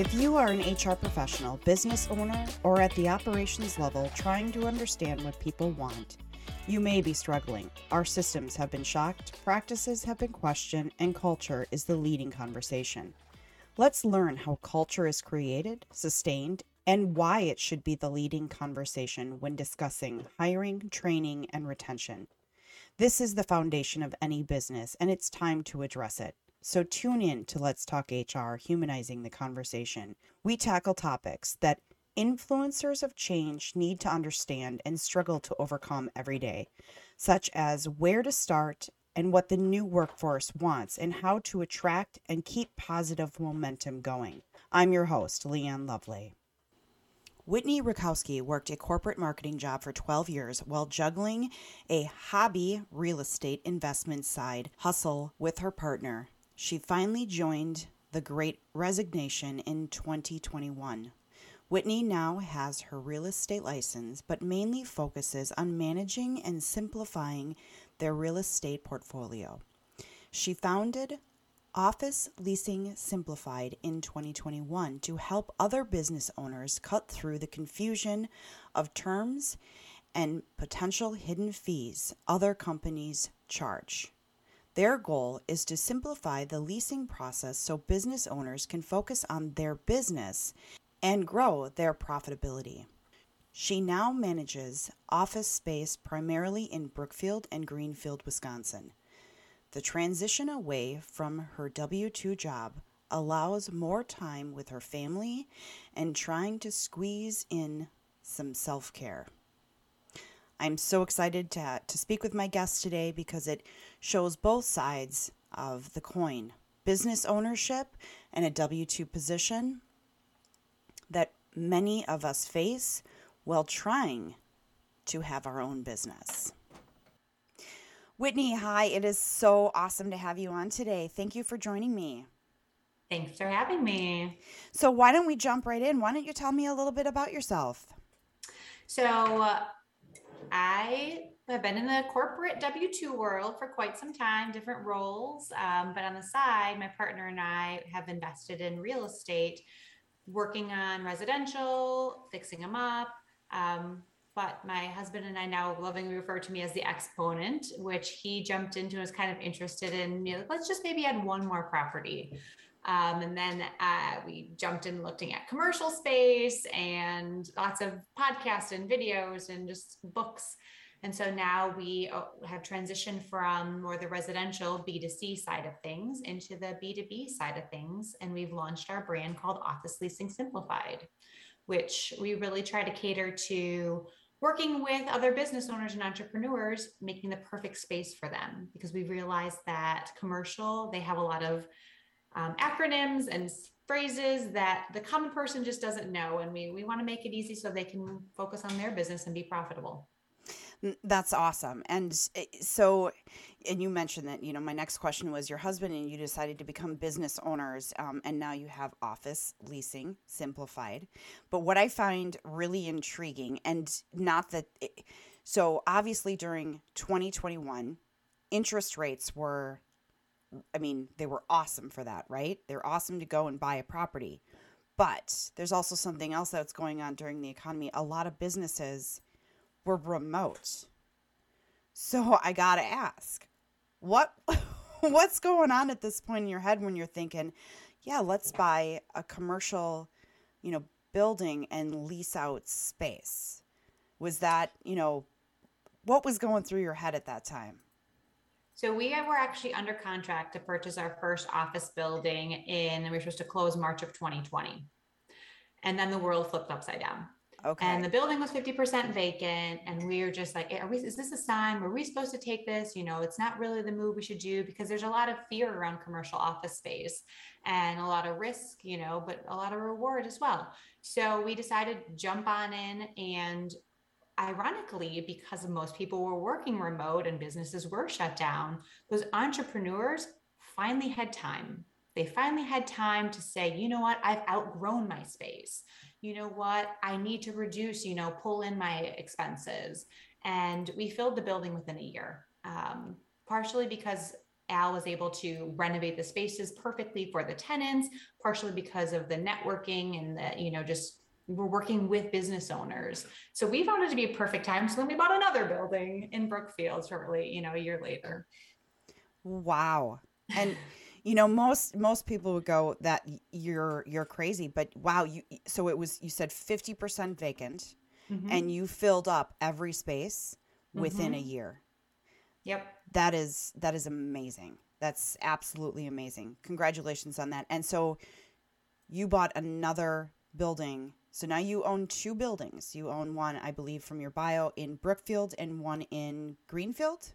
If you are an HR professional, business owner, or at the operations level trying to understand what people want, you may be struggling. Our systems have been shocked, practices have been questioned, and culture is the leading conversation. Let's learn how culture is created, sustained, and why it should be the leading conversation when discussing hiring, training, and retention. This is the foundation of any business, and it's time to address it. So tune in to Let's Talk HR, humanizing the conversation. We tackle topics that influencers of change need to understand and struggle to overcome every day, such as where to start and what the new workforce wants and how to attract and keep positive momentum going. I'm your host, Leighann Lovely. Whitney Rekowski worked a corporate marketing job for 12 years while juggling a hobby real estate investment side hustle with her partner. She finally joined the Great Resignation in 2021. Whitney now has her real estate license, but mainly focuses on managing and simplifying their real estate portfolio. She founded Office Leasing Simplified in 2021 to help other business owners cut through the confusion of terms and potential hidden fees other companies charge. Their goal is to simplify the leasing process so business owners can focus on their business and grow their profitability. She now manages office space primarily in Brookfield and Greenfield, Wisconsin. The transition away from her W 2 job allows more time with her family and trying to squeeze in some self care. I'm so excited to, to speak with my guest today because it shows both sides of the coin business ownership and a W 2 position that many of us face while trying to have our own business. Whitney, hi. It is so awesome to have you on today. Thank you for joining me. Thanks for having me. So, why don't we jump right in? Why don't you tell me a little bit about yourself? So, uh, I have been in the corporate W 2 world for quite some time, different roles. Um, but on the side, my partner and I have invested in real estate, working on residential, fixing them up. Um, but my husband and I now lovingly refer to me as the exponent, which he jumped into and was kind of interested in. You know, let's just maybe add one more property. Um, and then uh, we jumped in looking at commercial space and lots of podcasts and videos and just books. And so now we uh, have transitioned from more the residential B2C side of things into the B2B side of things. And we've launched our brand called Office Leasing Simplified, which we really try to cater to working with other business owners and entrepreneurs, making the perfect space for them because we realize that commercial, they have a lot of um, acronyms and phrases that the common person just doesn't know. And we, we want to make it easy so they can focus on their business and be profitable. That's awesome. And eh, so, and you mentioned that, you know, my next question was your husband and you decided to become business owners, um, and now you have office leasing simplified. But what I find really intriguing, and not that, it, so obviously during 2021, interest rates were I mean, they were awesome for that, right? They're awesome to go and buy a property. But there's also something else that's going on during the economy. A lot of businesses were remote. So I got to ask, what what's going on at this point in your head when you're thinking, yeah, let's buy a commercial, you know, building and lease out space? Was that, you know, what was going through your head at that time? So we were actually under contract to purchase our first office building in, we were supposed to close March of 2020. And then the world flipped upside down. Okay. And the building was 50% vacant. And we were just like, are we, is this a sign? Were we supposed to take this? You know, it's not really the move we should do because there's a lot of fear around commercial office space and a lot of risk, you know, but a lot of reward as well. So we decided jump on in and ironically, because most people were working remote and businesses were shut down, those entrepreneurs finally had time. They finally had time to say, you know what, I've outgrown my space. You know what, I need to reduce, you know, pull in my expenses. And we filled the building within a year, um, partially because Al was able to renovate the spaces perfectly for the tenants, partially because of the networking and the, you know, just we're working with business owners. So we found it to be a perfect time. So then we bought another building in Brookfield shortly, you know, a year later. Wow. And you know most most people would go that you're you're crazy, but wow, you so it was you said 50% vacant mm-hmm. and you filled up every space within mm-hmm. a year. Yep. That is that is amazing. That's absolutely amazing. Congratulations on that. And so you bought another building. So now you own two buildings. You own one, I believe, from your bio in Brookfield and one in Greenfield.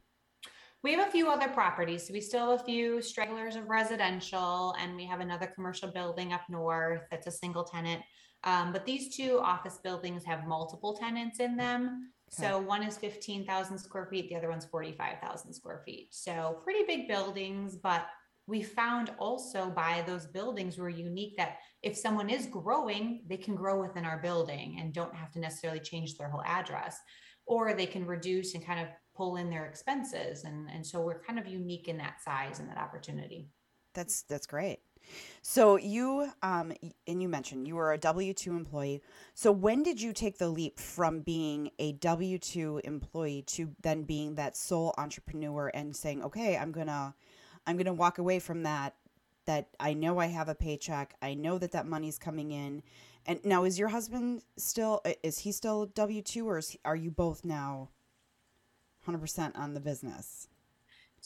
We have a few other properties. So we still have a few stragglers of residential, and we have another commercial building up north that's a single tenant. Um, but these two office buildings have multiple tenants in them. Okay. So one is 15,000 square feet, the other one's 45,000 square feet. So pretty big buildings, but we found also by those buildings were unique that if someone is growing, they can grow within our building and don't have to necessarily change their whole address, or they can reduce and kind of pull in their expenses. And, and so we're kind of unique in that size and that opportunity. That's that's great. So you um and you mentioned you were a W2 employee. So when did you take the leap from being a W2 employee to then being that sole entrepreneur and saying, "Okay, I'm to I'm going to walk away from that that I know I have a paycheck. I know that that money's coming in." And now is your husband still is he still W2 or he, are you both now 100% on the business?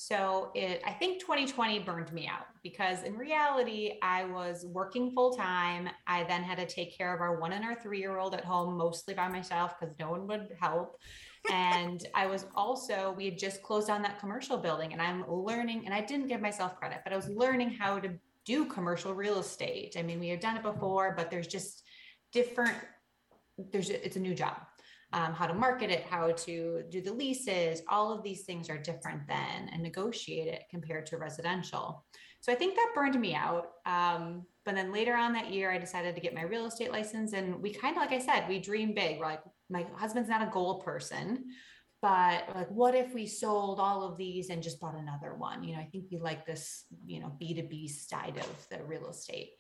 So it, I think 2020 burned me out because in reality, I was working full time. I then had to take care of our one and our three year old at home, mostly by myself because no one would help. And I was also, we had just closed on that commercial building and I'm learning, and I didn't give myself credit, but I was learning how to do commercial real estate. I mean, we had done it before, but there's just different, there's, it's a new job um, how to market it, how to do the leases, all of these things are different then and negotiate it compared to residential. So I think that burned me out. Um, but then later on that year, I decided to get my real estate license. And we kind of, like I said, we dream big. We're like, my husband's not a goal person, but like, what if we sold all of these and just bought another one? You know, I think we like this, you know, B2B side of the real estate.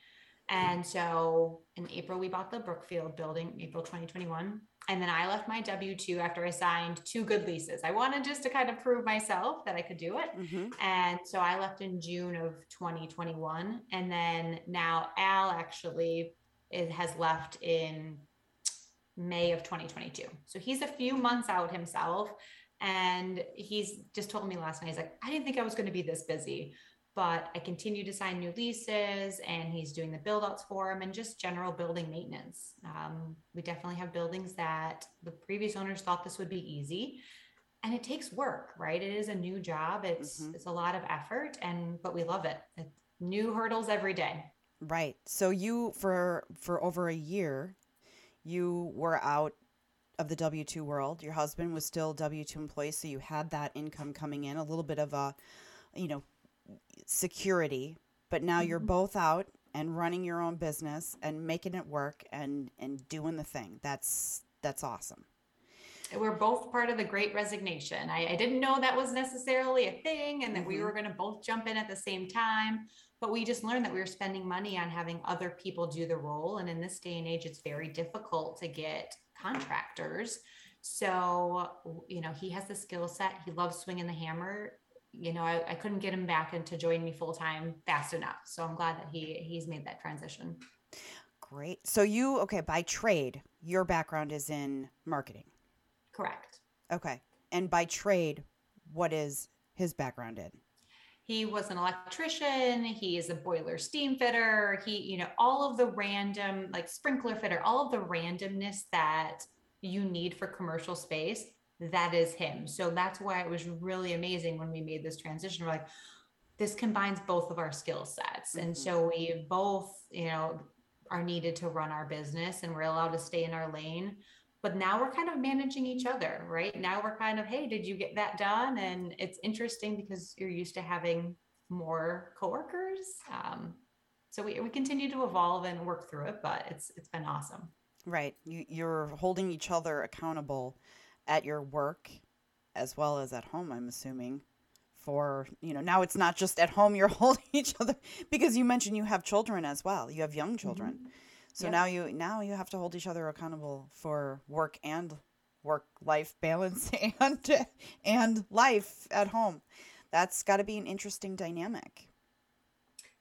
And so in April, we bought the Brookfield building, April 2021. And then I left my W 2 after I signed two good leases. I wanted just to kind of prove myself that I could do it. Mm-hmm. And so I left in June of 2021. And then now Al actually it has left in May of 2022. So he's a few months out himself. And he's just told me last night, he's like, I didn't think I was going to be this busy but I continue to sign new leases and he's doing the build outs for him and just general building maintenance. Um, we definitely have buildings that the previous owners thought this would be easy and it takes work, right? It is a new job. It's, mm-hmm. it's a lot of effort and, but we love it. It's new hurdles every day. Right. So you, for, for over a year, you were out of the W 2 world. Your husband was still W 2 employee. So you had that income coming in, a little bit of a, you know, security, but now you're mm-hmm. both out and running your own business and making it work and and doing the thing. That's that's awesome. We're both part of the great resignation. I, I didn't know that was necessarily a thing and that mm-hmm. we were going to both jump in at the same time. But we just learned that we were spending money on having other people do the role. And in this day and age, it's very difficult to get contractors. So, you know, he has the skill set. He loves swinging the hammer you know, I, I couldn't get him back and to join me full time fast enough. So I'm glad that he he's made that transition. Great. So you okay by trade, your background is in marketing. Correct. Okay. And by trade, what is his background in? He was an electrician, he is a boiler steam fitter, he, you know, all of the random like sprinkler fitter, all of the randomness that you need for commercial space that is him. So that's why it was really amazing when we made this transition. We're like, this combines both of our skill sets. Mm-hmm. And so we both, you know, are needed to run our business and we're allowed to stay in our lane. But now we're kind of managing each other, right? Now we're kind of, hey, did you get that done? And it's interesting because you're used to having more coworkers. Um, so we, we continue to evolve and work through it, but it's it's been awesome. Right. You, you're holding each other accountable at your work as well as at home, I'm assuming, for you know now it's not just at home you're holding each other because you mentioned you have children as well you have young children mm-hmm. so yep. now you now you have to hold each other accountable for work and work life balance and and life at home that's got to be an interesting dynamic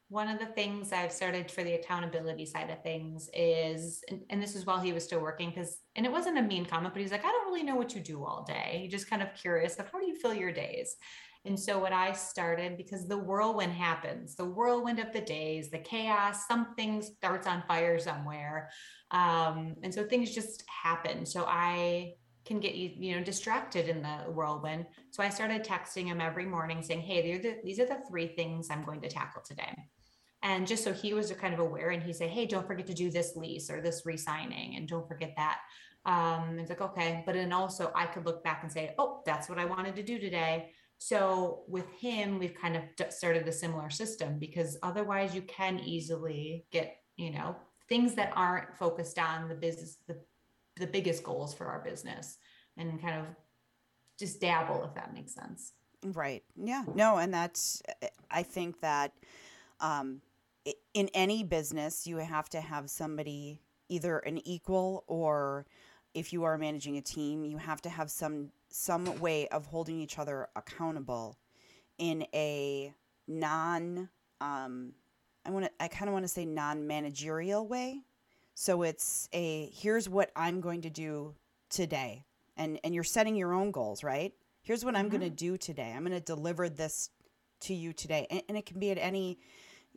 one of the things I've started for the accountability side of things is, and, and this is while he was still working, because, and it wasn't a mean comment, but he's like, I don't really know what you do all day. He just kind of curious of how do you fill your days? And so what I started, because the whirlwind happens, the whirlwind of the days, the chaos, something starts on fire somewhere. Um, and so things just happen. So I can get you, you know, distracted in the whirlwind. So I started texting him every morning saying, Hey, the, these are the three things I'm going to tackle today. And just so he was kind of aware and he said, Hey, don't forget to do this lease or this re-signing and don't forget that. Um, it's like, okay. But then also I could look back and say, Oh, that's what I wanted to do today. So with him, we've kind of started a similar system because otherwise you can easily get, you know, things that aren't focused on the business, the, the biggest goals for our business and kind of just dabble, if that makes sense. Right. Yeah. No. And that's, I think that, um, in any business, you have to have somebody either an equal or if you are managing a team, you have to have some some way of holding each other accountable in a non um, I want to I kind of want to say non-managerial way. So it's a here's what I'm going to do today. And and you're setting your own goals, right? Here's what mm-hmm. I'm going to do today. I'm going to deliver this to you today. And, and it can be at any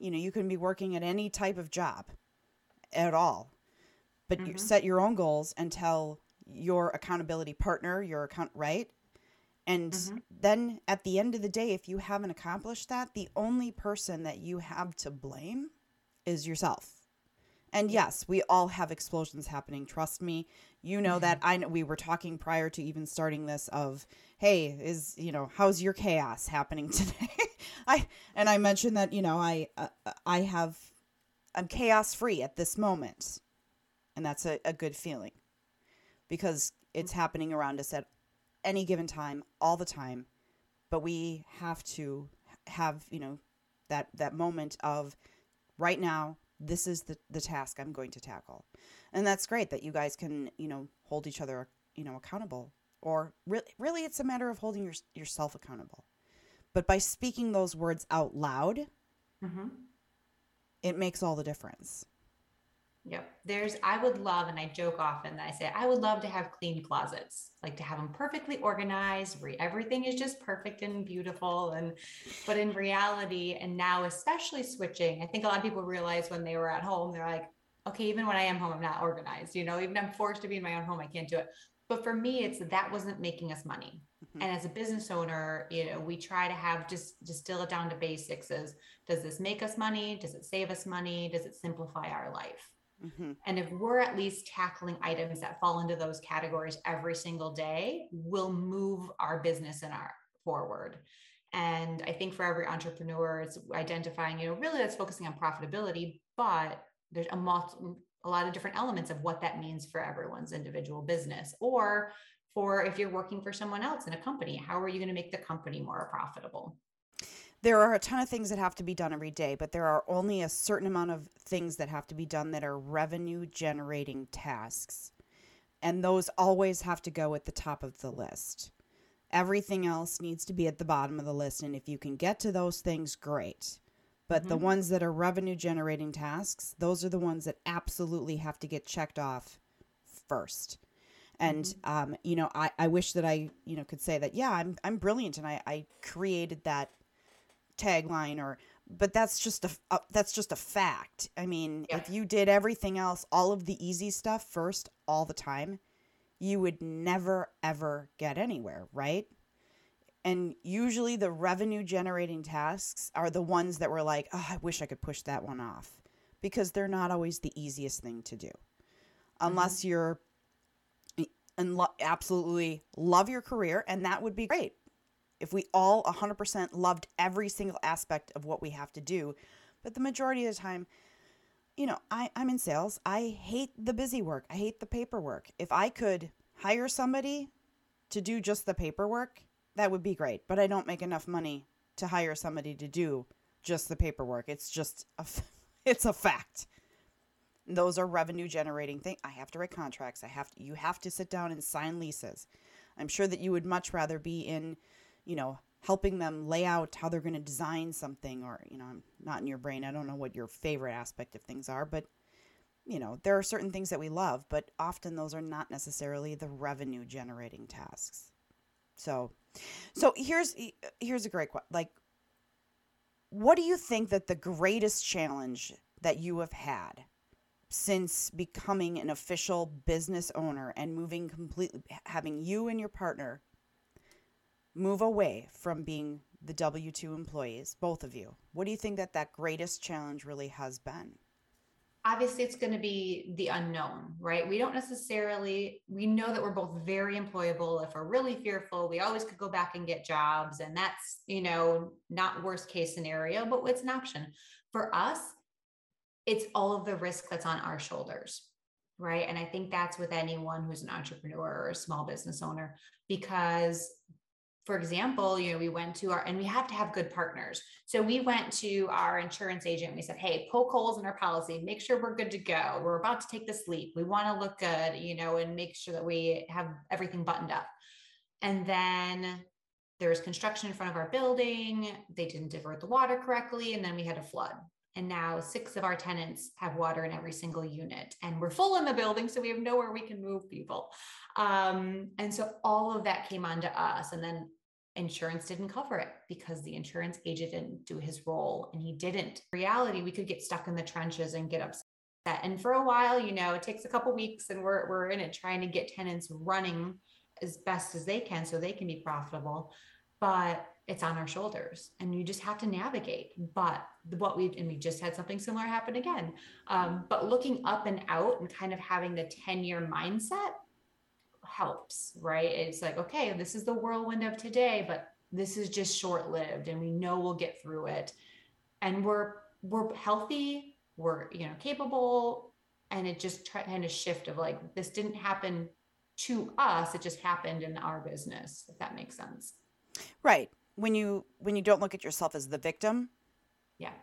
you know, you can be working at any type of job at all, but mm-hmm. you set your own goals and tell your accountability partner, your account, right? And mm-hmm. then at the end of the day, if you haven't accomplished that, the only person that you have to blame is yourself. And yes, we all have explosions happening. Trust me. You know that mm-hmm. I know we were talking prior to even starting this of, hey, is, you know, how's your chaos happening today? I and I mentioned that, you know, I uh, I have I'm chaos free at this moment. And that's a, a good feeling. Because it's happening around us at any given time, all the time. But we have to have, you know, that that moment of right now this is the, the task I'm going to tackle. And that's great that you guys can, you know, hold each other, you know, accountable. Or really, really it's a matter of holding your, yourself accountable. But by speaking those words out loud, mm-hmm. it makes all the difference. Yep. There's, I would love, and I joke often that I say, I would love to have clean closets, like to have them perfectly organized, where everything is just perfect and beautiful. And, but in reality, and now especially switching, I think a lot of people realize when they were at home, they're like, okay, even when I am home, I'm not organized. You know, even I'm forced to be in my own home, I can't do it. But for me, it's that wasn't making us money. Mm-hmm. And as a business owner, you know, we try to have just distill it down to basics is does this make us money? Does it save us money? Does it simplify our life? Mm-hmm. And if we're at least tackling items that fall into those categories every single day, we'll move our business and our forward. And I think for every entrepreneur, it's identifying, you know, really that's focusing on profitability, but there's a, multi, a lot of different elements of what that means for everyone's individual business. Or for if you're working for someone else in a company, how are you going to make the company more profitable? there are a ton of things that have to be done every day, but there are only a certain amount of things that have to be done that are revenue generating tasks. And those always have to go at the top of the list. Everything else needs to be at the bottom of the list. And if you can get to those things, great. But mm-hmm. the ones that are revenue generating tasks, those are the ones that absolutely have to get checked off first. And mm-hmm. um, you know, I, I wish that I, you know, could say that, yeah, I'm I'm brilliant and I, I created that tagline or but that's just a, a that's just a fact. I mean, yeah. if you did everything else, all of the easy stuff first all the time, you would never ever get anywhere, right? And usually the revenue generating tasks are the ones that were like, "Oh, I wish I could push that one off." Because they're not always the easiest thing to do. Unless mm-hmm. you're and lo- absolutely love your career and that would be great if we all 100% loved every single aspect of what we have to do. But the majority of the time, you know, I, I'm in sales. I hate the busy work, I hate the paperwork. If I could hire somebody to do just the paperwork, that would be great. But I don't make enough money to hire somebody to do just the paperwork. It's just a, it's a fact. Those are revenue generating things. I have to write contracts. I have to, you have to sit down and sign leases. I'm sure that you would much rather be in, you know, helping them lay out how they're going to design something or, you know, I'm not in your brain. I don't know what your favorite aspect of things are, but you know, there are certain things that we love, but often those are not necessarily the revenue generating tasks. So, so here's here's a great question. Like what do you think that the greatest challenge that you have had since becoming an official business owner and moving completely having you and your partner move away from being the W2 employees, both of you. What do you think that that greatest challenge really has been? Obviously it's going to be the unknown, right? We don't necessarily, we know that we're both very employable. If we're really fearful, we always could go back and get jobs. And that's, you know, not worst case scenario, but it's an option. For us, it's all of the risk that's on our shoulders, right? And I think that's with anyone who's an entrepreneur or a small business owner, because for example, you know, we went to our, and we have to have good partners. So we went to our insurance agent. We said, Hey, poke holes in our policy, make sure we're good to go. We're about to take this leap. We want to look good, you know, and make sure that we have everything buttoned up. And then there was construction in front of our building. They didn't divert the water correctly. And then we had a flood. And now six of our tenants have water in every single unit, and we're full in the building. So we have nowhere we can move people. Um, and so all of that came onto us. And then insurance didn't cover it because the insurance agent didn't do his role and he didn't. In reality, we could get stuck in the trenches and get upset. And for a while, you know, it takes a couple weeks and we're, we're in it trying to get tenants running as best as they can so they can be profitable. But it's on our shoulders and you just have to navigate. But what we and we just had something similar happen again. Um, but looking up and out and kind of having the 10 year mindset helps, right? It's like, okay, this is the whirlwind of today, but this is just short lived and we know we'll get through it. And we're we're healthy, we're you know capable, and it just try, kind of shift of like this didn't happen to us, it just happened in our business, if that makes sense. Right. When you when you don't look at yourself as the victim. Yeah.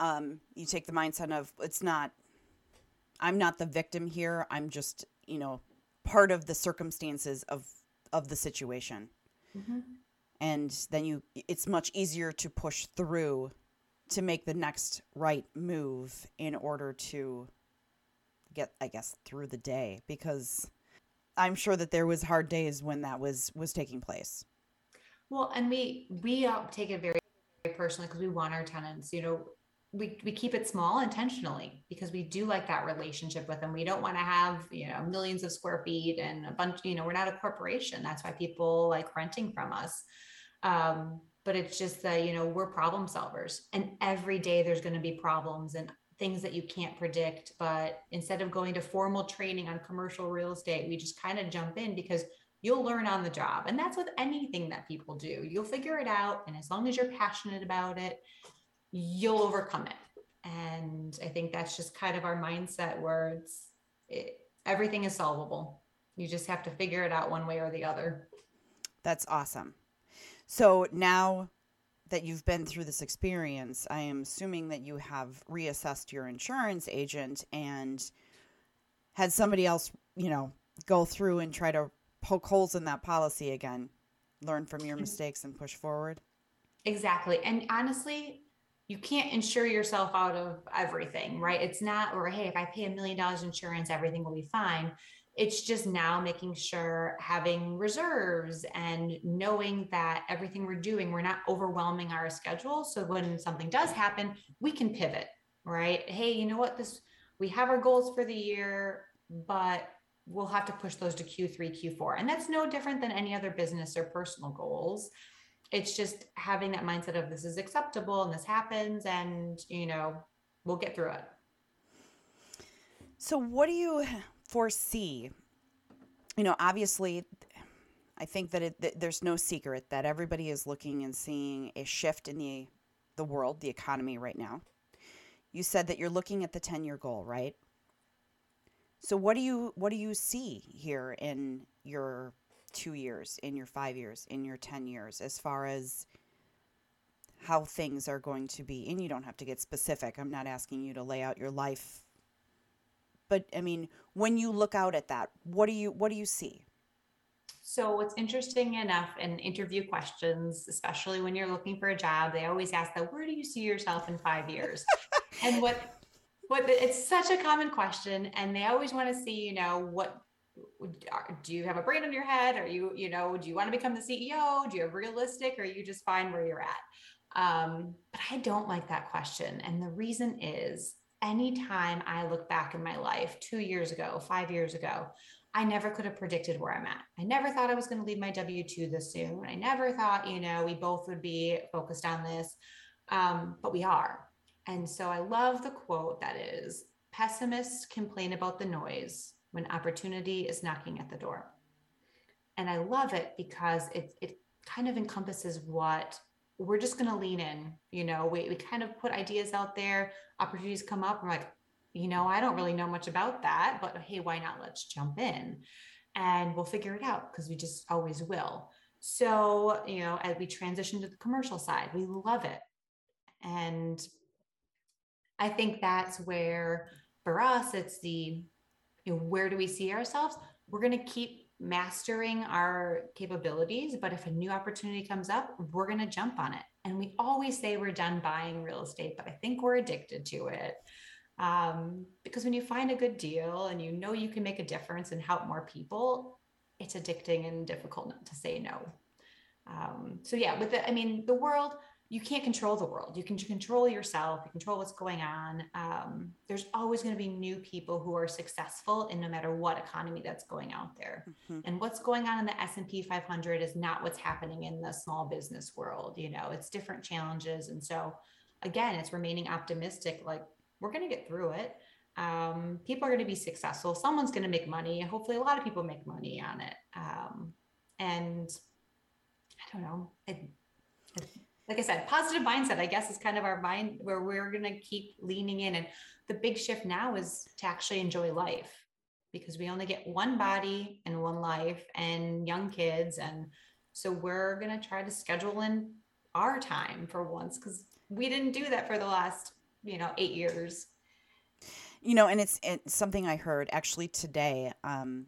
Um, you take the mindset of it's not I'm not the victim here. I'm just, you know, part of the circumstances of of the situation mm-hmm. and then you it's much easier to push through to make the next right move in order to get i guess through the day because i'm sure that there was hard days when that was was taking place well and we we take it very, very personally because we want our tenants you know we, we keep it small intentionally because we do like that relationship with them. We don't want to have, you know, millions of square feet and a bunch, you know, we're not a corporation. That's why people like renting from us. Um, but it's just that, you know, we're problem solvers and every day there's going to be problems and things that you can't predict. But instead of going to formal training on commercial real estate, we just kind of jump in because you'll learn on the job. And that's with anything that people do. You'll figure it out. And as long as you're passionate about it you'll overcome it. And I think that's just kind of our mindset where it's it, everything is solvable. You just have to figure it out one way or the other. That's awesome. So now that you've been through this experience, I am assuming that you have reassessed your insurance agent and had somebody else, you know, go through and try to poke holes in that policy again, learn from your mistakes and push forward. Exactly. And honestly, you can't insure yourself out of everything, right? It's not, or hey, if I pay a million dollars insurance, everything will be fine. It's just now making sure having reserves and knowing that everything we're doing, we're not overwhelming our schedule. So when something does happen, we can pivot, right? Hey, you know what? This, we have our goals for the year, but we'll have to push those to Q3, Q4. And that's no different than any other business or personal goals it's just having that mindset of this is acceptable and this happens and you know we'll get through it. So what do you foresee? You know obviously i think that, it, that there's no secret that everybody is looking and seeing a shift in the the world the economy right now. You said that you're looking at the 10 year goal right? So what do you what do you see here in your two years, in your five years, in your 10 years, as far as how things are going to be. And you don't have to get specific. I'm not asking you to lay out your life. But I mean, when you look out at that, what do you what do you see? So what's interesting enough in interview questions, especially when you're looking for a job, they always ask that, where do you see yourself in five years? and what what it's such a common question. And they always want to see, you know, what do you have a brain on your head? Are you, you know, do you want to become the CEO? Do you have realistic or you just fine where you're at? Um, but I don't like that question. And the reason is anytime I look back in my life two years ago, five years ago, I never could have predicted where I'm at. I never thought I was going to leave my W 2 this soon. I never thought, you know, we both would be focused on this, um, but we are. And so I love the quote that is pessimists complain about the noise when opportunity is knocking at the door. And I love it because it, it kind of encompasses what we're just going to lean in. You know, we, we kind of put ideas out there, opportunities come up. I'm like, you know, I don't really know much about that, but hey, why not? Let's jump in and we'll figure it out because we just always will. So, you know, as we transition to the commercial side, we love it. And I think that's where for us, it's the, you know, where do we see ourselves? We're going to keep mastering our capabilities, but if a new opportunity comes up, we're going to jump on it. And we always say we're done buying real estate, but I think we're addicted to it. Um, because when you find a good deal and you know you can make a difference and help more people, it's addicting and difficult not to say no. Um, so yeah, with the, I mean, the world, you can't control the world. You can control yourself. You control what's going on. Um, there's always going to be new people who are successful in no matter what economy that's going out there. Mm-hmm. And what's going on in the S and P 500 is not what's happening in the small business world. You know, it's different challenges. And so, again, it's remaining optimistic. Like we're going to get through it. Um, people are going to be successful. Someone's going to make money. Hopefully, a lot of people make money on it. Um, and I don't know. It, like I said, positive mindset, I guess, is kind of our mind where we're going to keep leaning in. And the big shift now is to actually enjoy life because we only get one body and one life and young kids. And so we're going to try to schedule in our time for once because we didn't do that for the last, you know, eight years. You know, and it's, it's something I heard actually today um,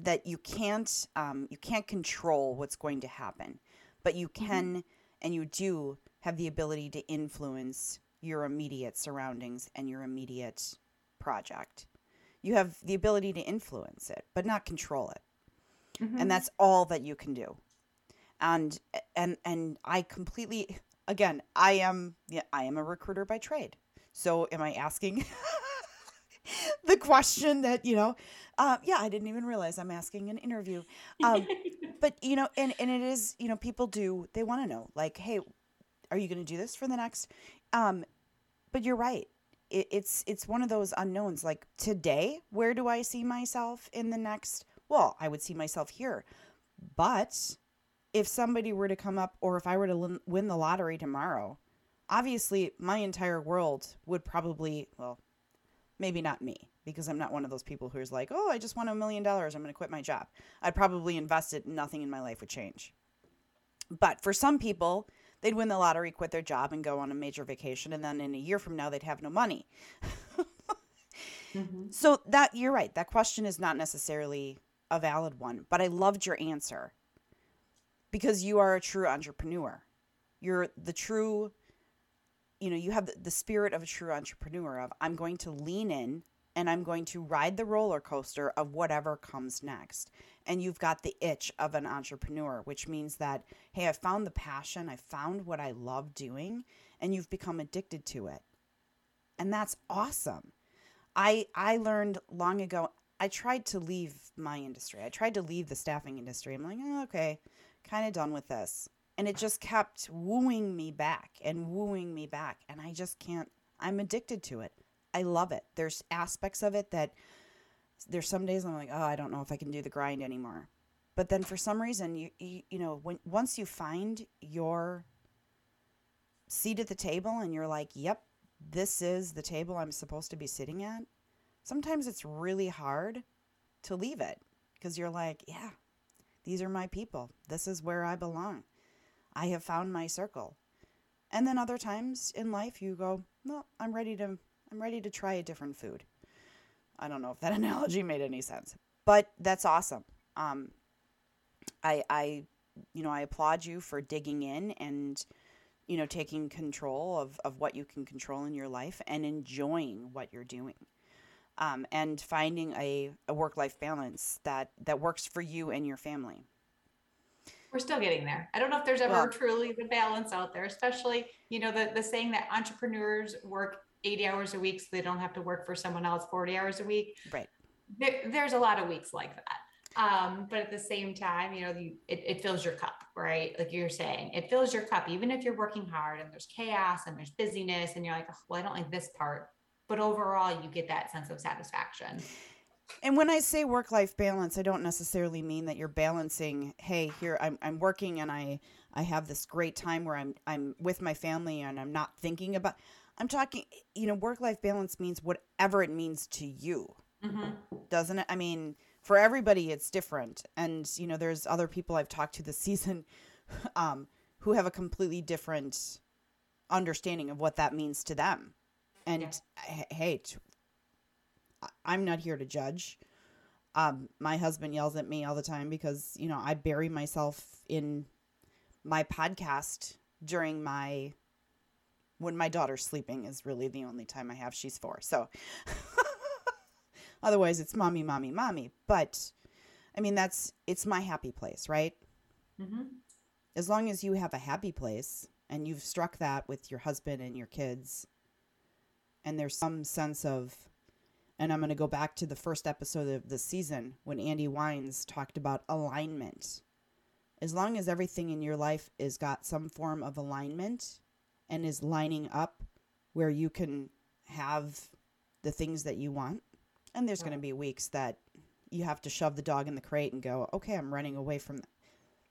that you can't um, you can't control what's going to happen, but you mm-hmm. can. Mm-hmm and you do have the ability to influence your immediate surroundings and your immediate project. You have the ability to influence it, but not control it. Mm-hmm. And that's all that you can do. And and and I completely again, I am yeah, I am a recruiter by trade. So am I asking the question that, you know, uh, yeah, I didn't even realize I'm asking an interview. Um, but you know, and and it is, you know, people do they want to know, like, hey, are you going to do this for the next? Um, but you're right. It, it's it's one of those unknowns. Like today, where do I see myself in the next? Well, I would see myself here, but if somebody were to come up, or if I were to win the lottery tomorrow, obviously my entire world would probably well maybe not me because I'm not one of those people who's like, oh, I just won a million dollars. I'm going to quit my job. I'd probably invest it. Nothing in my life would change. But for some people, they'd win the lottery, quit their job, and go on a major vacation. And then in a year from now, they'd have no money. mm-hmm. So that you're right. That question is not necessarily a valid one. But I loved your answer because you are a true entrepreneur. You're the true you know you have the, spirit of a true entrepreneur of i'm going to lean in and i'm going to ride the roller coaster of whatever comes next. And you've got the itch of an entrepreneur which means that hey i found the passion i found what i love doing and you've become addicted to it. And that's awesome. I i learned long ago i tried to leave my industry. I tried to leave the staffing industry. I'm like oh, okay kind of done with this and it just kept wooing me back and wooing me back and i just can't i'm addicted to it. I love it. There's aspects of it that there's some days i'm like oh i don't know if i can do the grind anymore. But then for some reason you you, you know when once you find your seat at the table and you're like yep this is the table i'm supposed to be sitting at sometimes it's really hard to leave it because you're like yeah these are my people. This is where i belong I have found my circle. And then other times in life you go, "No, I'm ready to I'm ready to try a different food." I don't know if that analogy made any sense, but that's awesome. Um, I I you know, I applaud you for digging in and you know, taking control of, of what you can control in your life and enjoying what you're doing. Um, and finding a, a work life balance that, that works for you and your family. We're still getting there. I don't know if there's ever well, truly the balance out there, especially, you know, the, the saying that entrepreneurs work 80 hours a week so they don't have to work for someone else 40 hours a week. Right. There, there's a lot of weeks like that. Um, but at the same time, you know, you, it, it fills your cup, right? Like you're saying, it fills your cup, even if you're working hard and there's chaos and there's busyness and you're like, oh, well, I don't like this part. But overall, you get that sense of satisfaction. And when I say work life balance, I don't necessarily mean that you're balancing, hey, here I'm I'm working and I I have this great time where I'm I'm with my family and I'm not thinking about I'm talking, you know, work life balance means whatever it means to you. Mm-hmm. Doesn't it? I mean, for everybody it's different and you know there's other people i've talked to this season um, who have a completely different understanding of what that means to them and yeah. hey i'm not here to judge um, my husband yells at me all the time because you know i bury myself in my podcast during my when my daughter's sleeping is really the only time i have she's four so Otherwise, it's mommy, mommy, mommy. But I mean, that's it's my happy place, right? Mm-hmm. As long as you have a happy place and you've struck that with your husband and your kids, and there's some sense of, and I'm going to go back to the first episode of the season when Andy Wines talked about alignment. As long as everything in your life is got some form of alignment and is lining up where you can have the things that you want, and there's going to be weeks that you have to shove the dog in the crate and go, okay, I'm running away from. That.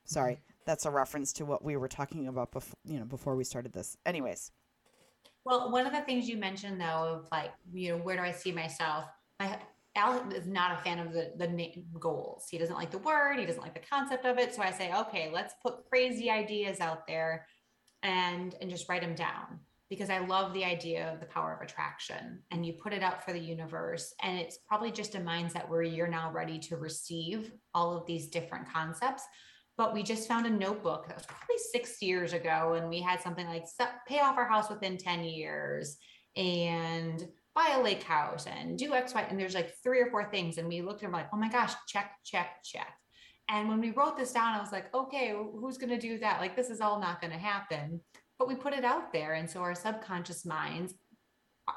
Sorry, that's a reference to what we were talking about before. You know, before we started this. Anyways. Well, one of the things you mentioned though, of like, you know, where do I see myself? My Al is not a fan of the the goals. He doesn't like the word. He doesn't like the concept of it. So I say, okay, let's put crazy ideas out there, and and just write them down because I love the idea of the power of attraction and you put it out for the universe. And it's probably just a mindset where you're now ready to receive all of these different concepts. But we just found a notebook that was probably six years ago, and we had something like pay off our house within 10 years and buy a lake house and do X, Y. And there's like three or four things. And we looked at them like, oh my gosh, check, check, check. And when we wrote this down, I was like, okay, who's going to do that? Like, this is all not going to happen but we put it out there. And so our subconscious minds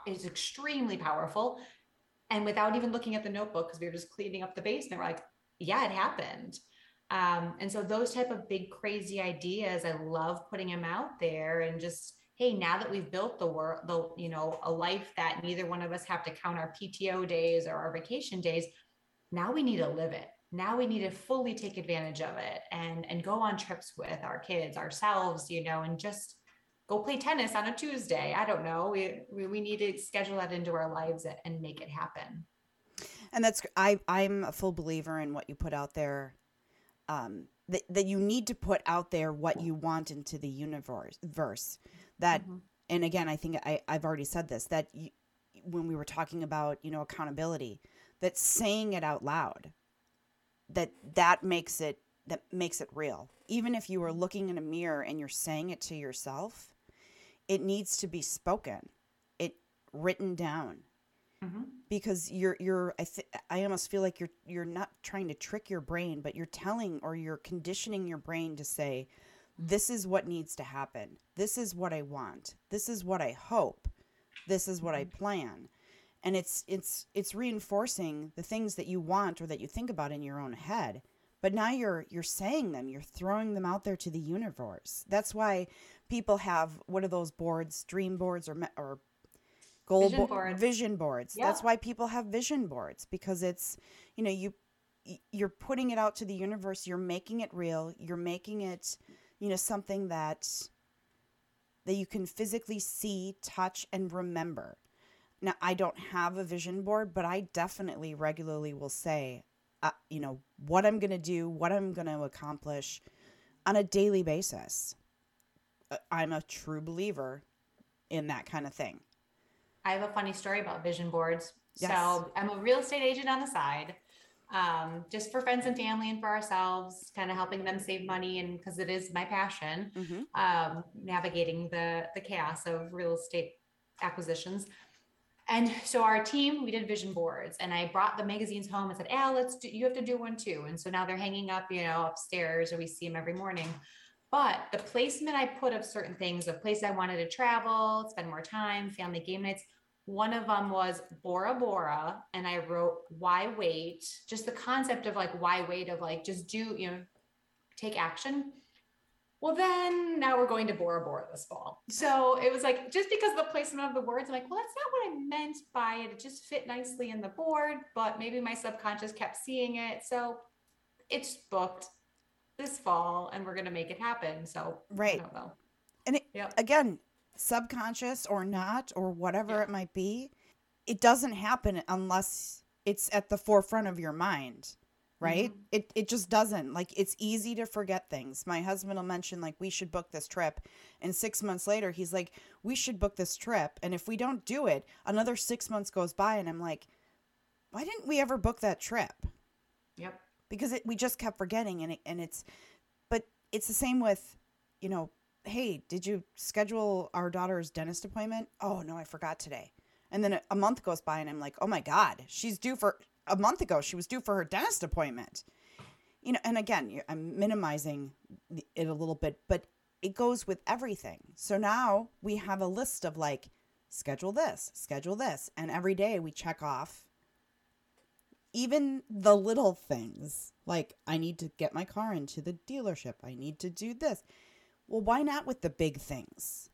is extremely powerful. And without even looking at the notebook, because we were just cleaning up the basement, and we're like, yeah, it happened. Um, and so those type of big crazy ideas, I love putting them out there and just, hey, now that we've built the world, the you know, a life that neither one of us have to count our PTO days or our vacation days, now we need to live it. Now we need to fully take advantage of it and and go on trips with our kids, ourselves, you know, and just go play tennis on a Tuesday. I don't know. We, we, we need to schedule that into our lives and make it happen. And that's, I, I'm a full believer in what you put out there. Um, that, that you need to put out there what you want into the universe verse that, mm-hmm. and again, I think I, I've already said this, that you, when we were talking about, you know, accountability, that saying it out loud, that that makes it, that makes it real. Even if you are looking in a mirror and you're saying it to yourself, it needs to be spoken it written down mm-hmm. because you're you're I, th- I almost feel like you're you're not trying to trick your brain but you're telling or you're conditioning your brain to say this is what needs to happen. This is what i want. This is what i hope. This is what i mm-hmm. plan. And it's it's it's reinforcing the things that you want or that you think about in your own head but now you're you're saying them. You're throwing them out there to the universe. That's why people have what are those boards dream boards or or goal vision bo- boards, vision boards. Yeah. that's why people have vision boards because it's you know you you're putting it out to the universe you're making it real you're making it you know something that that you can physically see touch and remember now i don't have a vision board but i definitely regularly will say uh, you know what i'm going to do what i'm going to accomplish on a daily basis uh, I'm a true believer in that kind of thing. I have a funny story about vision boards. Yes. So I'm a real estate agent on the side, um, just for friends and family and for ourselves, kind of helping them save money and because it is my passion, hmm um, navigating the the chaos of real estate acquisitions. And so our team, we did vision boards, and I brought the magazines home and said, "Al, let's do. You have to do one too." And so now they're hanging up, you know, upstairs, and we see them every morning. But the placement I put of certain things, of places I wanted to travel, spend more time, family game nights. One of them was Bora Bora, and I wrote "Why wait?" Just the concept of like why wait, of like just do, you know, take action. Well, then now we're going to Bora Bora this fall. So it was like just because of the placement of the words, I'm like, well, that's not what I meant by it. It just fit nicely in the board, but maybe my subconscious kept seeing it. So it's booked this fall and we're gonna make it happen. So I Right. don't know. And it, Yep. again, subconscious or not, or whatever Yeah. it might be, it doesn't happen unless it's at the forefront of your mind, right? Mhm. It it just doesn't. Like it's easy to forget things. My husband will mention like we should book this trip, and six months later he's like, we should book this trip, and if we don't do it, another six months goes by, and I'm like, why didn't we ever book that trip? Yep. because it, we just kept forgetting and it, and it's but it's the same with you know hey did you schedule our daughter's dentist appointment? Oh no i forgot today. And then a, month goes by and i'm like oh my god she's due for a month ago she was due for her dentist appointment. You know and again i'm minimizing it a little bit but it goes with everything. So now we have a list of like schedule this schedule this. And every day we check off even the little things. Like I need to get my car into the dealership, I need to do this. Well, why not with the big things?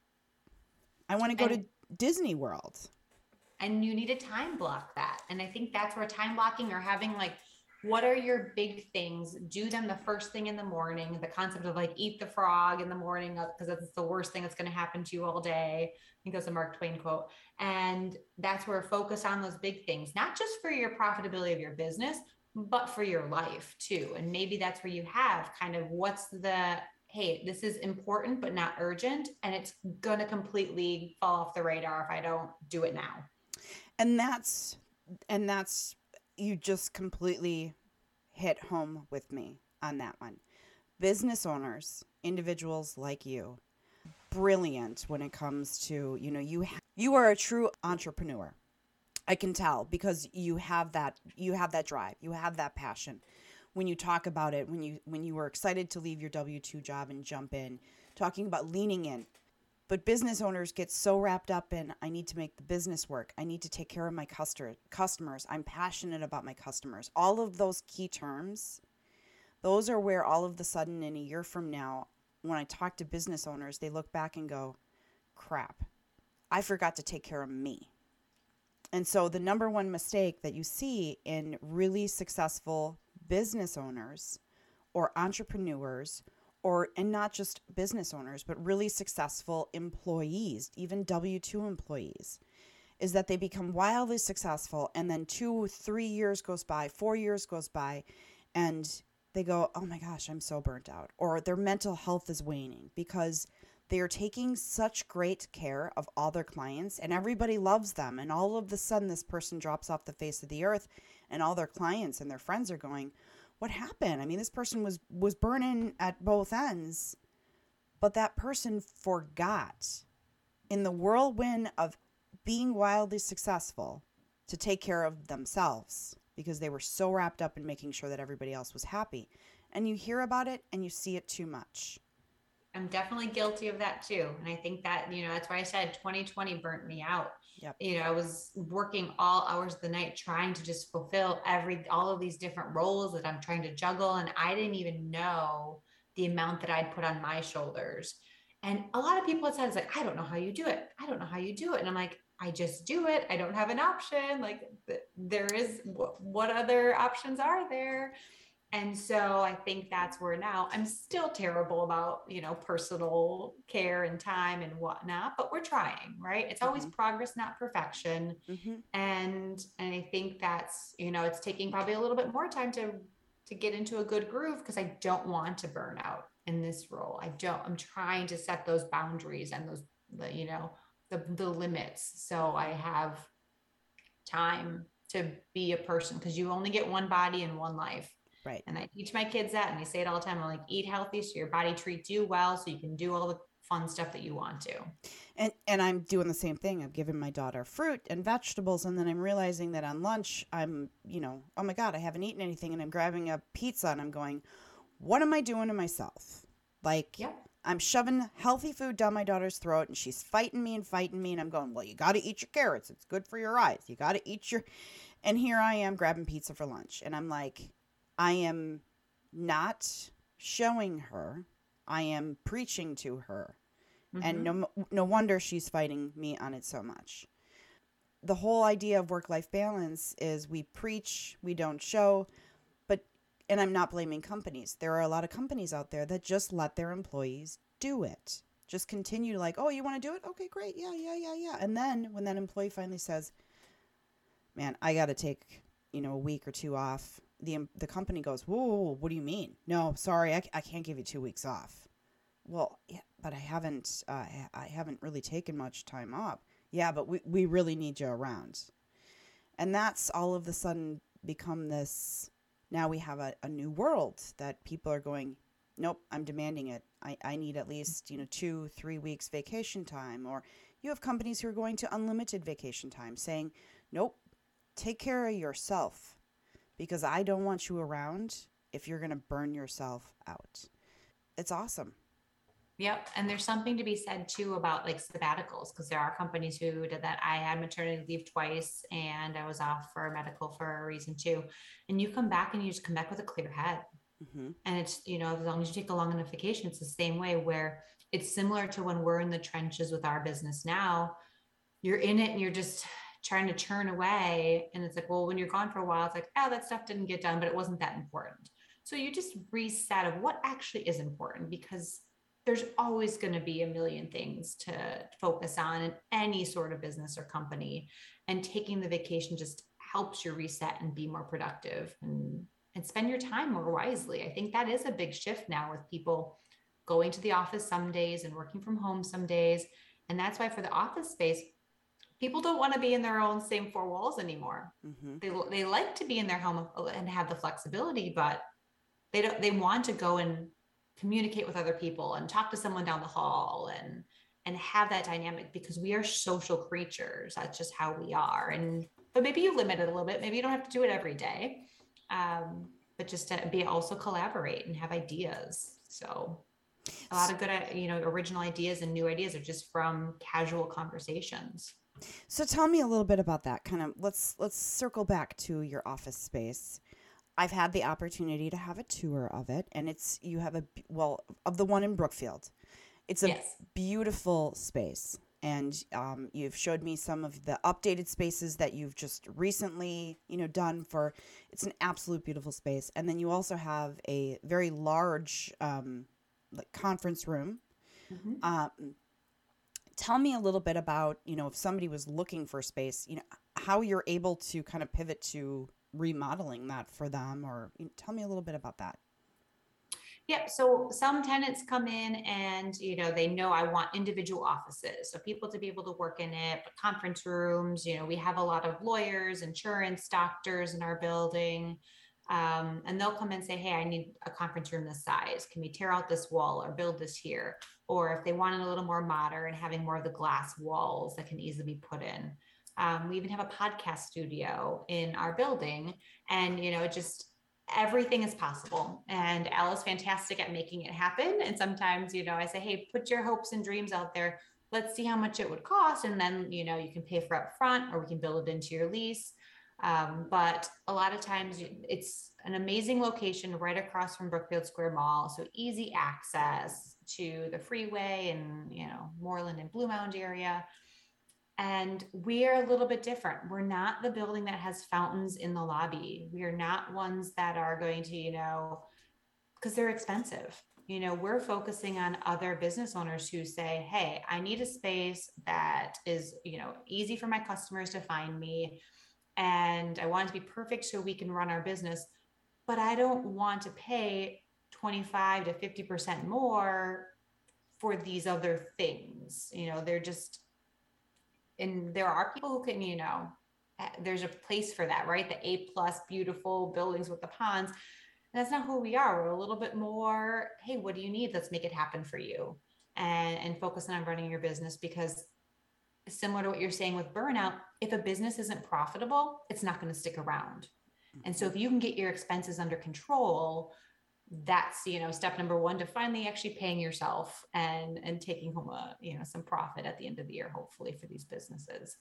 I want to go to Disney World. and you need to time block that. And i think that's where time blocking or having like what are your big things? Do them the first thing in the morning the concept of like eat the frog in the morning uh, because that's the worst thing that's going to happen to you all day. I think that's a mark twain quote. And that's where focus on those big things not just for your profitability of your business but for your life too. And maybe that's where you have kind of what's the hey this is important but not urgent and it's going to completely fall off the radar if i don't do it now And that's and that's you just completely hit home with me on that one. Business owners, individuals like you, brilliant when it comes to, you know, you ha- you are a true entrepreneur. I can tell because you have that you have that drive, you have that passion. When you talk about it, when you when you were excited to leave your W2 job and jump in, talking about leaning in. But business owners get so wrapped up in I need to make the business work. I need to take care of my customer customers. I'm passionate about my customers. All of those key terms, those are where all of the sudden in a year from now, when I talk to business owners, they look back and go, "Crap. I forgot to take care of me." And so the number one mistake that you see in really successful business owners or entrepreneurs or and not just business owners but really successful employees, even W2 employees is that they become wildly successful and then 2 3 years goes by, 4 years goes by and they go, "Oh my gosh, I'm so burnt out." Or their mental health is waning because they are taking such great care of all their clients and everybody loves them and all of the sudden this person drops off the face of the earth and all their clients and their friends are going what happened? I mean this person was was burning at both ends but that person forgot in the whirlwind of being wildly successful to take care of themselves because they were so wrapped up in making sure that everybody else was happy. And you hear about it and you see it too much I'm definitely guilty of that too. And I think that, you know, that's why I said 2020 burnt me out. Yep. You know, I was working all hours of the night trying to just fulfill every all of these different roles that I'm trying to juggle. And I didn't even know the amount that I'd put on my shoulders. And a lot of people had said, it's like, I don't know how you do it. I don't know how you do it. And I'm like, I just do it. I don't have an option. Like there is what other options are there? And so I think that's where now I'm still terrible about, you know, personal care and time and whatnot, but we're trying, right? It's always progress, not perfection. mm-hmm. And and I think that's, you know, it's taking probably a little bit more time to to get into a good groove because I don't want to burn out. in this role. I don't, I'm trying to set those boundaries and those, the, you know, the, the limits. So I have time to be a person because you only get one body and one life. Right. And I teach my kids that and I say it all the time. I'm like, eat healthy so your body treats you well so you can do all the fun stuff that you want to. And and I'm doing the same thing. I'm giving my daughter fruit and vegetables and then I'm realizing that on lunch I'm, you know, oh my god, I haven't eaten anything and I'm grabbing a pizza and I'm going, what am I doing to myself? Like. I'm shoving healthy food down my daughter's throat and she's fighting me and fighting me and I'm going, "Well, you got to eat your carrots. It's good for your eyes. You got to eat your And here I am grabbing pizza for lunch and I'm like I am not showing her. I am preaching to her. And Mhm. no no wonder she's fighting me on it so much. The whole idea of work-life balance is we preach, we don't show, but and I'm not blaming companies. There are a lot of companies out there that just let their employees do it. Just continue like, "Oh, you want to do it? Okay, great. Yeah, yeah, yeah, yeah." And then when that employee finally says, "Man, I got to take, you know, a week or two off." The the company goes, "Whoa, what do you mean? No, sorry, I, I can't give you 2 weeks off." Well, yeah, but I haven't uh, I- haven't really taken much time off. Yeah, but we, we really need you around. And that's all of a sudden become this now we have a, a new world that people are going, Nope, I'm demanding it. I, I need at least, you know, two, three weeks vacation time. Or you have companies who are going to unlimited vacation time saying, Nope, take care of yourself because I don't want you around if you're gonna burn yourself out. It's awesome. Yep. And there's something to be said too about like sabbaticals because there are companies who did that. I had maternity leave twice and I was off for medical for a reason too. And you come back and you just come back with a clear head. Mm-hmm. And it's, you know, as long as you take a long enough vacation, it's the same way where it's similar to when we're in the trenches with our business now. You're in it and you're just trying to churn away. And it's like, well, when you're gone for a while, it's like, oh, that stuff didn't get done, but it wasn't that important. So you just reset of what actually is important because there's always going to be a million things to focus on in any sort of business or company. And taking the vacation just helps you reset and be more productive and and spend your time more wisely. I think that is a big shift now with people going to the office some days and working from home some days. And that's why for the office space, people don't want to be in their own same four walls anymore. hmm They, they like to be in their home and have the flexibility, but they don't, they want to go and communicate with other people and talk to someone down the hall and, and have that dynamic because we are social creatures. That's just how we are. And, but maybe you limit it a little bit. Maybe you don't have to do it every day. Um, but just to be also collaborate and have ideas. So a lot of good, uh, you know, original ideas and new ideas are just from casual conversations. So tell me a little bit about that. Kind of let's let's circle back to your office space. I've had the opportunity to have a tour of it, and it's you have a well of the one in Brookfield. It's a Yes. beautiful space, and um, you've showed me some of the updated spaces that you've just recently, you know, done for. It's an absolute beautiful space, and then you also have a very large um, like conference room Mhm. um, tell me a little bit about you know if somebody was looking for space you know how you're able to kind of pivot to remodeling that for them or you know, tell me a little bit about that Yep. So some tenants come in and, you know, they know I want individual offices. So people to be able to work in it, but conference rooms, you know, we have a lot of lawyers, insurance, doctors in our building. Um, and they'll come and say, Hey, I need a conference room this size. Can we tear out this wall or build this here? Or if they want it a little more modern, having more of the glass walls that can easily be put in. Um, we even have a podcast studio in our building. And, you know, it just, everything is possible. And Ella's fantastic at making it happen. And sometimes you know I say hey put your hopes and dreams out there. Let's see how much it would cost. And then you know you can pay for up front or we can build it into your lease. Um, but a lot of times it's an amazing location right across from Brookfield Square Mall. So easy access to the freeway and you know Moorland and Bluemound area and we are a little bit different. We're not the building that has fountains in the lobby. We are not ones that are going to, you know, because they're expensive. You know, we're focusing on other business owners who say, hey, I need a space that is, you know, easy for my customers to find me. And I want it to be perfect so we can run our business. But I don't want to pay 25 to 50% more for these other things. You know, they're just, and there are people who can, you know, eh, there's a place for that, right? The A plus beautiful buildings with the ponds. And that's not who we are. We're a little bit more, hey, what do you need? Let's make it happen for you. And and focus on running your business because similar to what you're saying with burnout, if a business isn't profitable, it's not going to stick around. And so if you can get your expenses under control, that's you know step number one to finally actually paying yourself and and taking home a you know some profit at the end of the year hopefully for these businesses.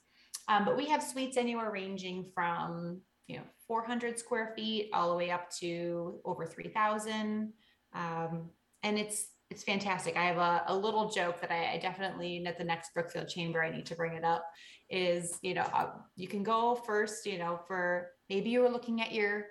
Um, but we have suites anywhere ranging from you know 400 square feet all the way up to over 3000 um, and it's it's fantastic. I have a, a little joke that I, I, definitely at the next brookfield chamber i need to bring it up is you know uh, you can go first you know for maybe you were looking at your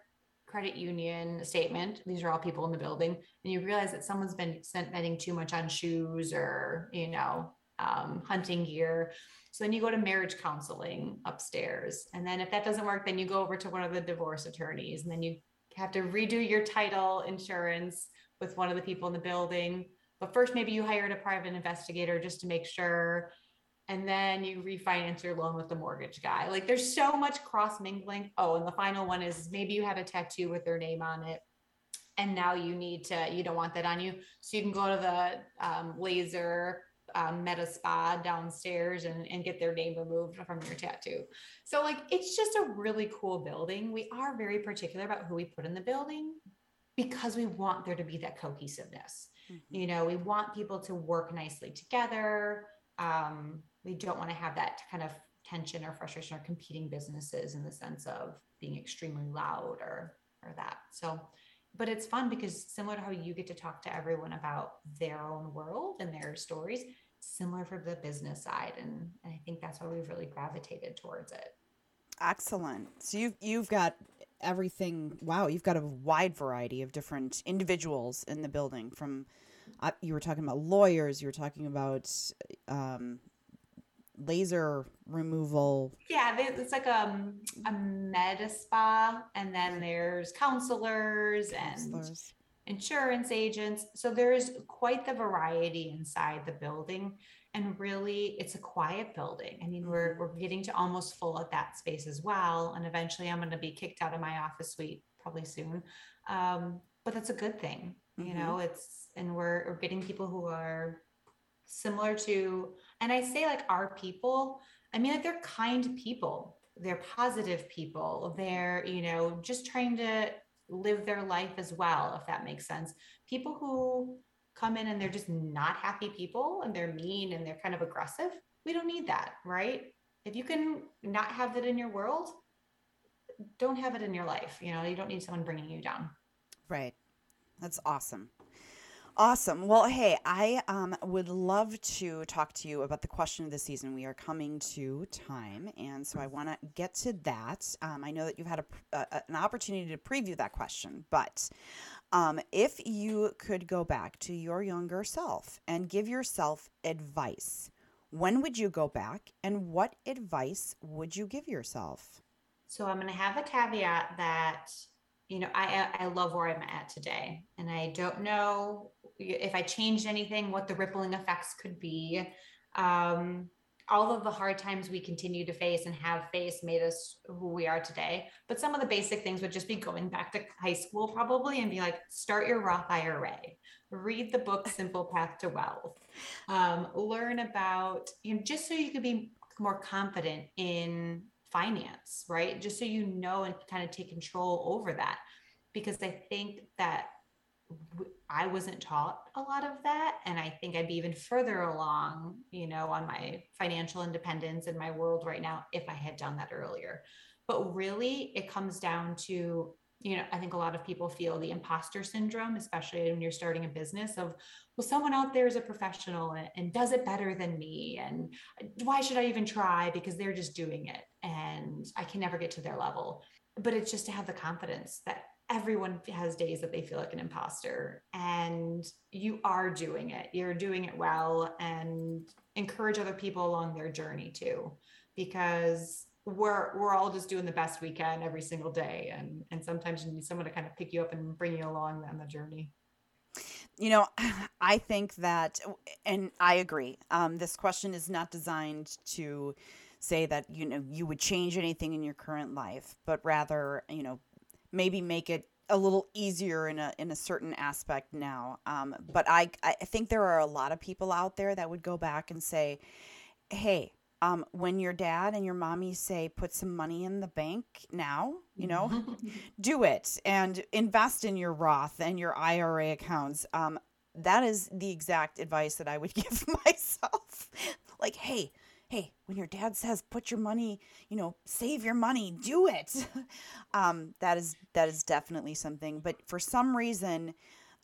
credit union statement. These are all people in the building, and you realize that someone's been spending too much on shoes or you know um, hunting gear. So then you go to marriage counseling upstairs, and then if that doesn't work, then you go over to one of the divorce attorneys, and then you have to redo your title insurance with one of the people in the building. But first, maybe you hired a private investigator just to make sure and then you refinance your loan with the mortgage guy. Like there's so much cross mingling. Oh, and the final one is maybe you have a tattoo with their name on it. And now you need to, you don't want that on you. So you can go to the um, laser um, med spa downstairs and, and get their name removed from your tattoo. So, like, it's just a really cool building. We are very particular about who we put in the building because we want there to be that cohesiveness. Mm-hmm. You know, we want people to work nicely together. Um, we don't want to have that kind of tension or frustration or competing businesses in the sense of being extremely loud or or that. So but it's fun because similar to how you get to talk to everyone about their own world and their stories similar for the business side and, and i think that's why we've really gravitated towards it. Excellent. So you've you've got everything wow you've got a wide variety of different individuals in the building from uh, you were talking about lawyers you were talking about um, laser removal. Yeah, it's like a, um, a med spa, and then there's counselors and insurance agents. So there's quite the variety inside the building. And really, it's a quiet building. I mean, we're, mm-hmm. we're getting to almost full at that space as well. And eventually, I'm going to be kicked out of my office suite probably soon. Um, but that's a good thing. Mm-hmm. You know, it's, and we're, we're getting people who are similar to, and I say like our people, I mean, like they're kind people, they're positive people, they're, you know, just trying to live their life as well, if that makes sense. People who come in and they're just not happy people and they're mean and they're kind of aggressive, we don't need that, right? If you can not have that in your world, don't have it in your life. You know, you don't need someone bringing you down. Right. That's awesome. Awesome. Well, hey, I um, would love to talk to you about the question of the season. We are coming to time, and so I want to get to that. Um, I know that you've had a, a, an opportunity to preview that question, but um, if you could go back to your younger self and give yourself advice, when would you go back, and what advice would you give yourself? So I'm going to have a caveat that you know, I I love where I'm at today, and I don't know if I changed anything, what the rippling effects could be. Um, all of the hard times we continue to face and have faced made us who we are today. But some of the basic things would just be going back to high school probably and be like, start your Roth IRA, read the book Simple Path to Wealth, um, learn about, you know, just so you could be more confident in finance, right? Just so you know and kind of take control over that. Because I think that I wasn't taught a lot of that. And I think I'd be even further along, you know, on my financial independence in my world right now if I had done that earlier. But really, it comes down to, you know, I think a lot of people feel the imposter syndrome, especially when you're starting a business of, well, someone out there is a professional and, and does it better than me. And why should I even try? Because they're just doing it and I can never get to their level. But it's just to have the confidence that everyone has days that they feel like an imposter and you are doing it you're doing it well and encourage other people along their journey too because we're we're all just doing the best we can every single day and and sometimes you need someone to kind of pick you up and bring you along on the journey you know, I think that, and I agree. Um, this question is not designed to say that you know you would change anything in your current life, but rather, you know, maybe make it a little easier in a in a certain aspect now. Um, but I I think there are a lot of people out there that would go back and say, "Hey, um, when your dad and your mommy say put some money in the bank now, you know, do it and invest in your Roth and your IRA accounts. Um, that is the exact advice that I would give myself. like, hey, hey, when your dad says put your money, you know, save your money, do it. um, that is that is definitely something. But for some reason,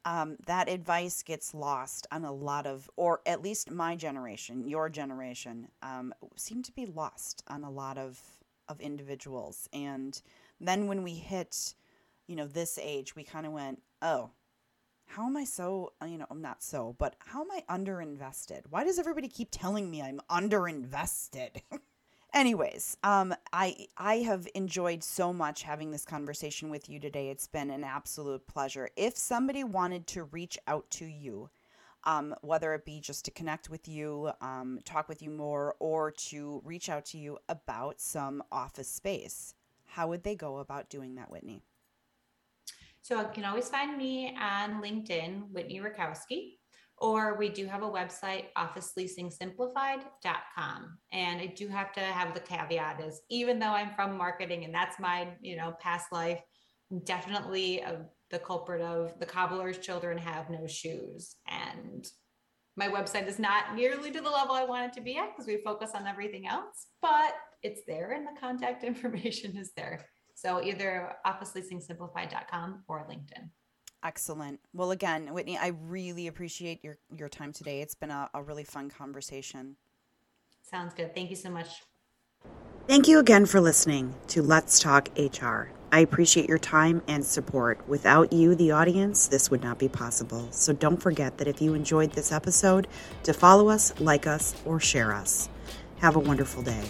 um, that advice gets lost on a lot of, or at least my generation, your generation, um, seem to be lost on a lot of of individuals. And then when we hit, you know, this age, we kind of went, oh, how am I so, uh, you know, I'm not so, but how am I underinvested? Why does everybody keep telling me I'm underinvested? Anyways, um, I I have enjoyed so much having this conversation with you today. It's been an absolute pleasure. If somebody wanted to reach out to you, um, whether it be just to connect with you, um, talk with you more, or to reach out to you about some office space, how would they go about doing that, Whitney? So you can always find me on LinkedIn, Whitney Rekowski, or we do have a website, officeleasingsimplified.com. And I do have to have the caveat is even though I'm from marketing and that's my, you know, past life, definitely a, the culprit of the cobbler's children have no shoes. And my website is not nearly to the level I want it to be at because we focus on everything else, but it's there and the contact information is there. So either officeleasingsimplified.com or LinkedIn. Excellent. Well, again, Whitney, I really appreciate your, your time today. It's been a, a really fun conversation. Sounds good. Thank you so much. Thank you again for listening to Let's Talk HR. I appreciate your time and support. Without you, the audience, this would not be possible. So don't forget that if you enjoyed this episode, to follow us, like us, or share us. Have a wonderful day.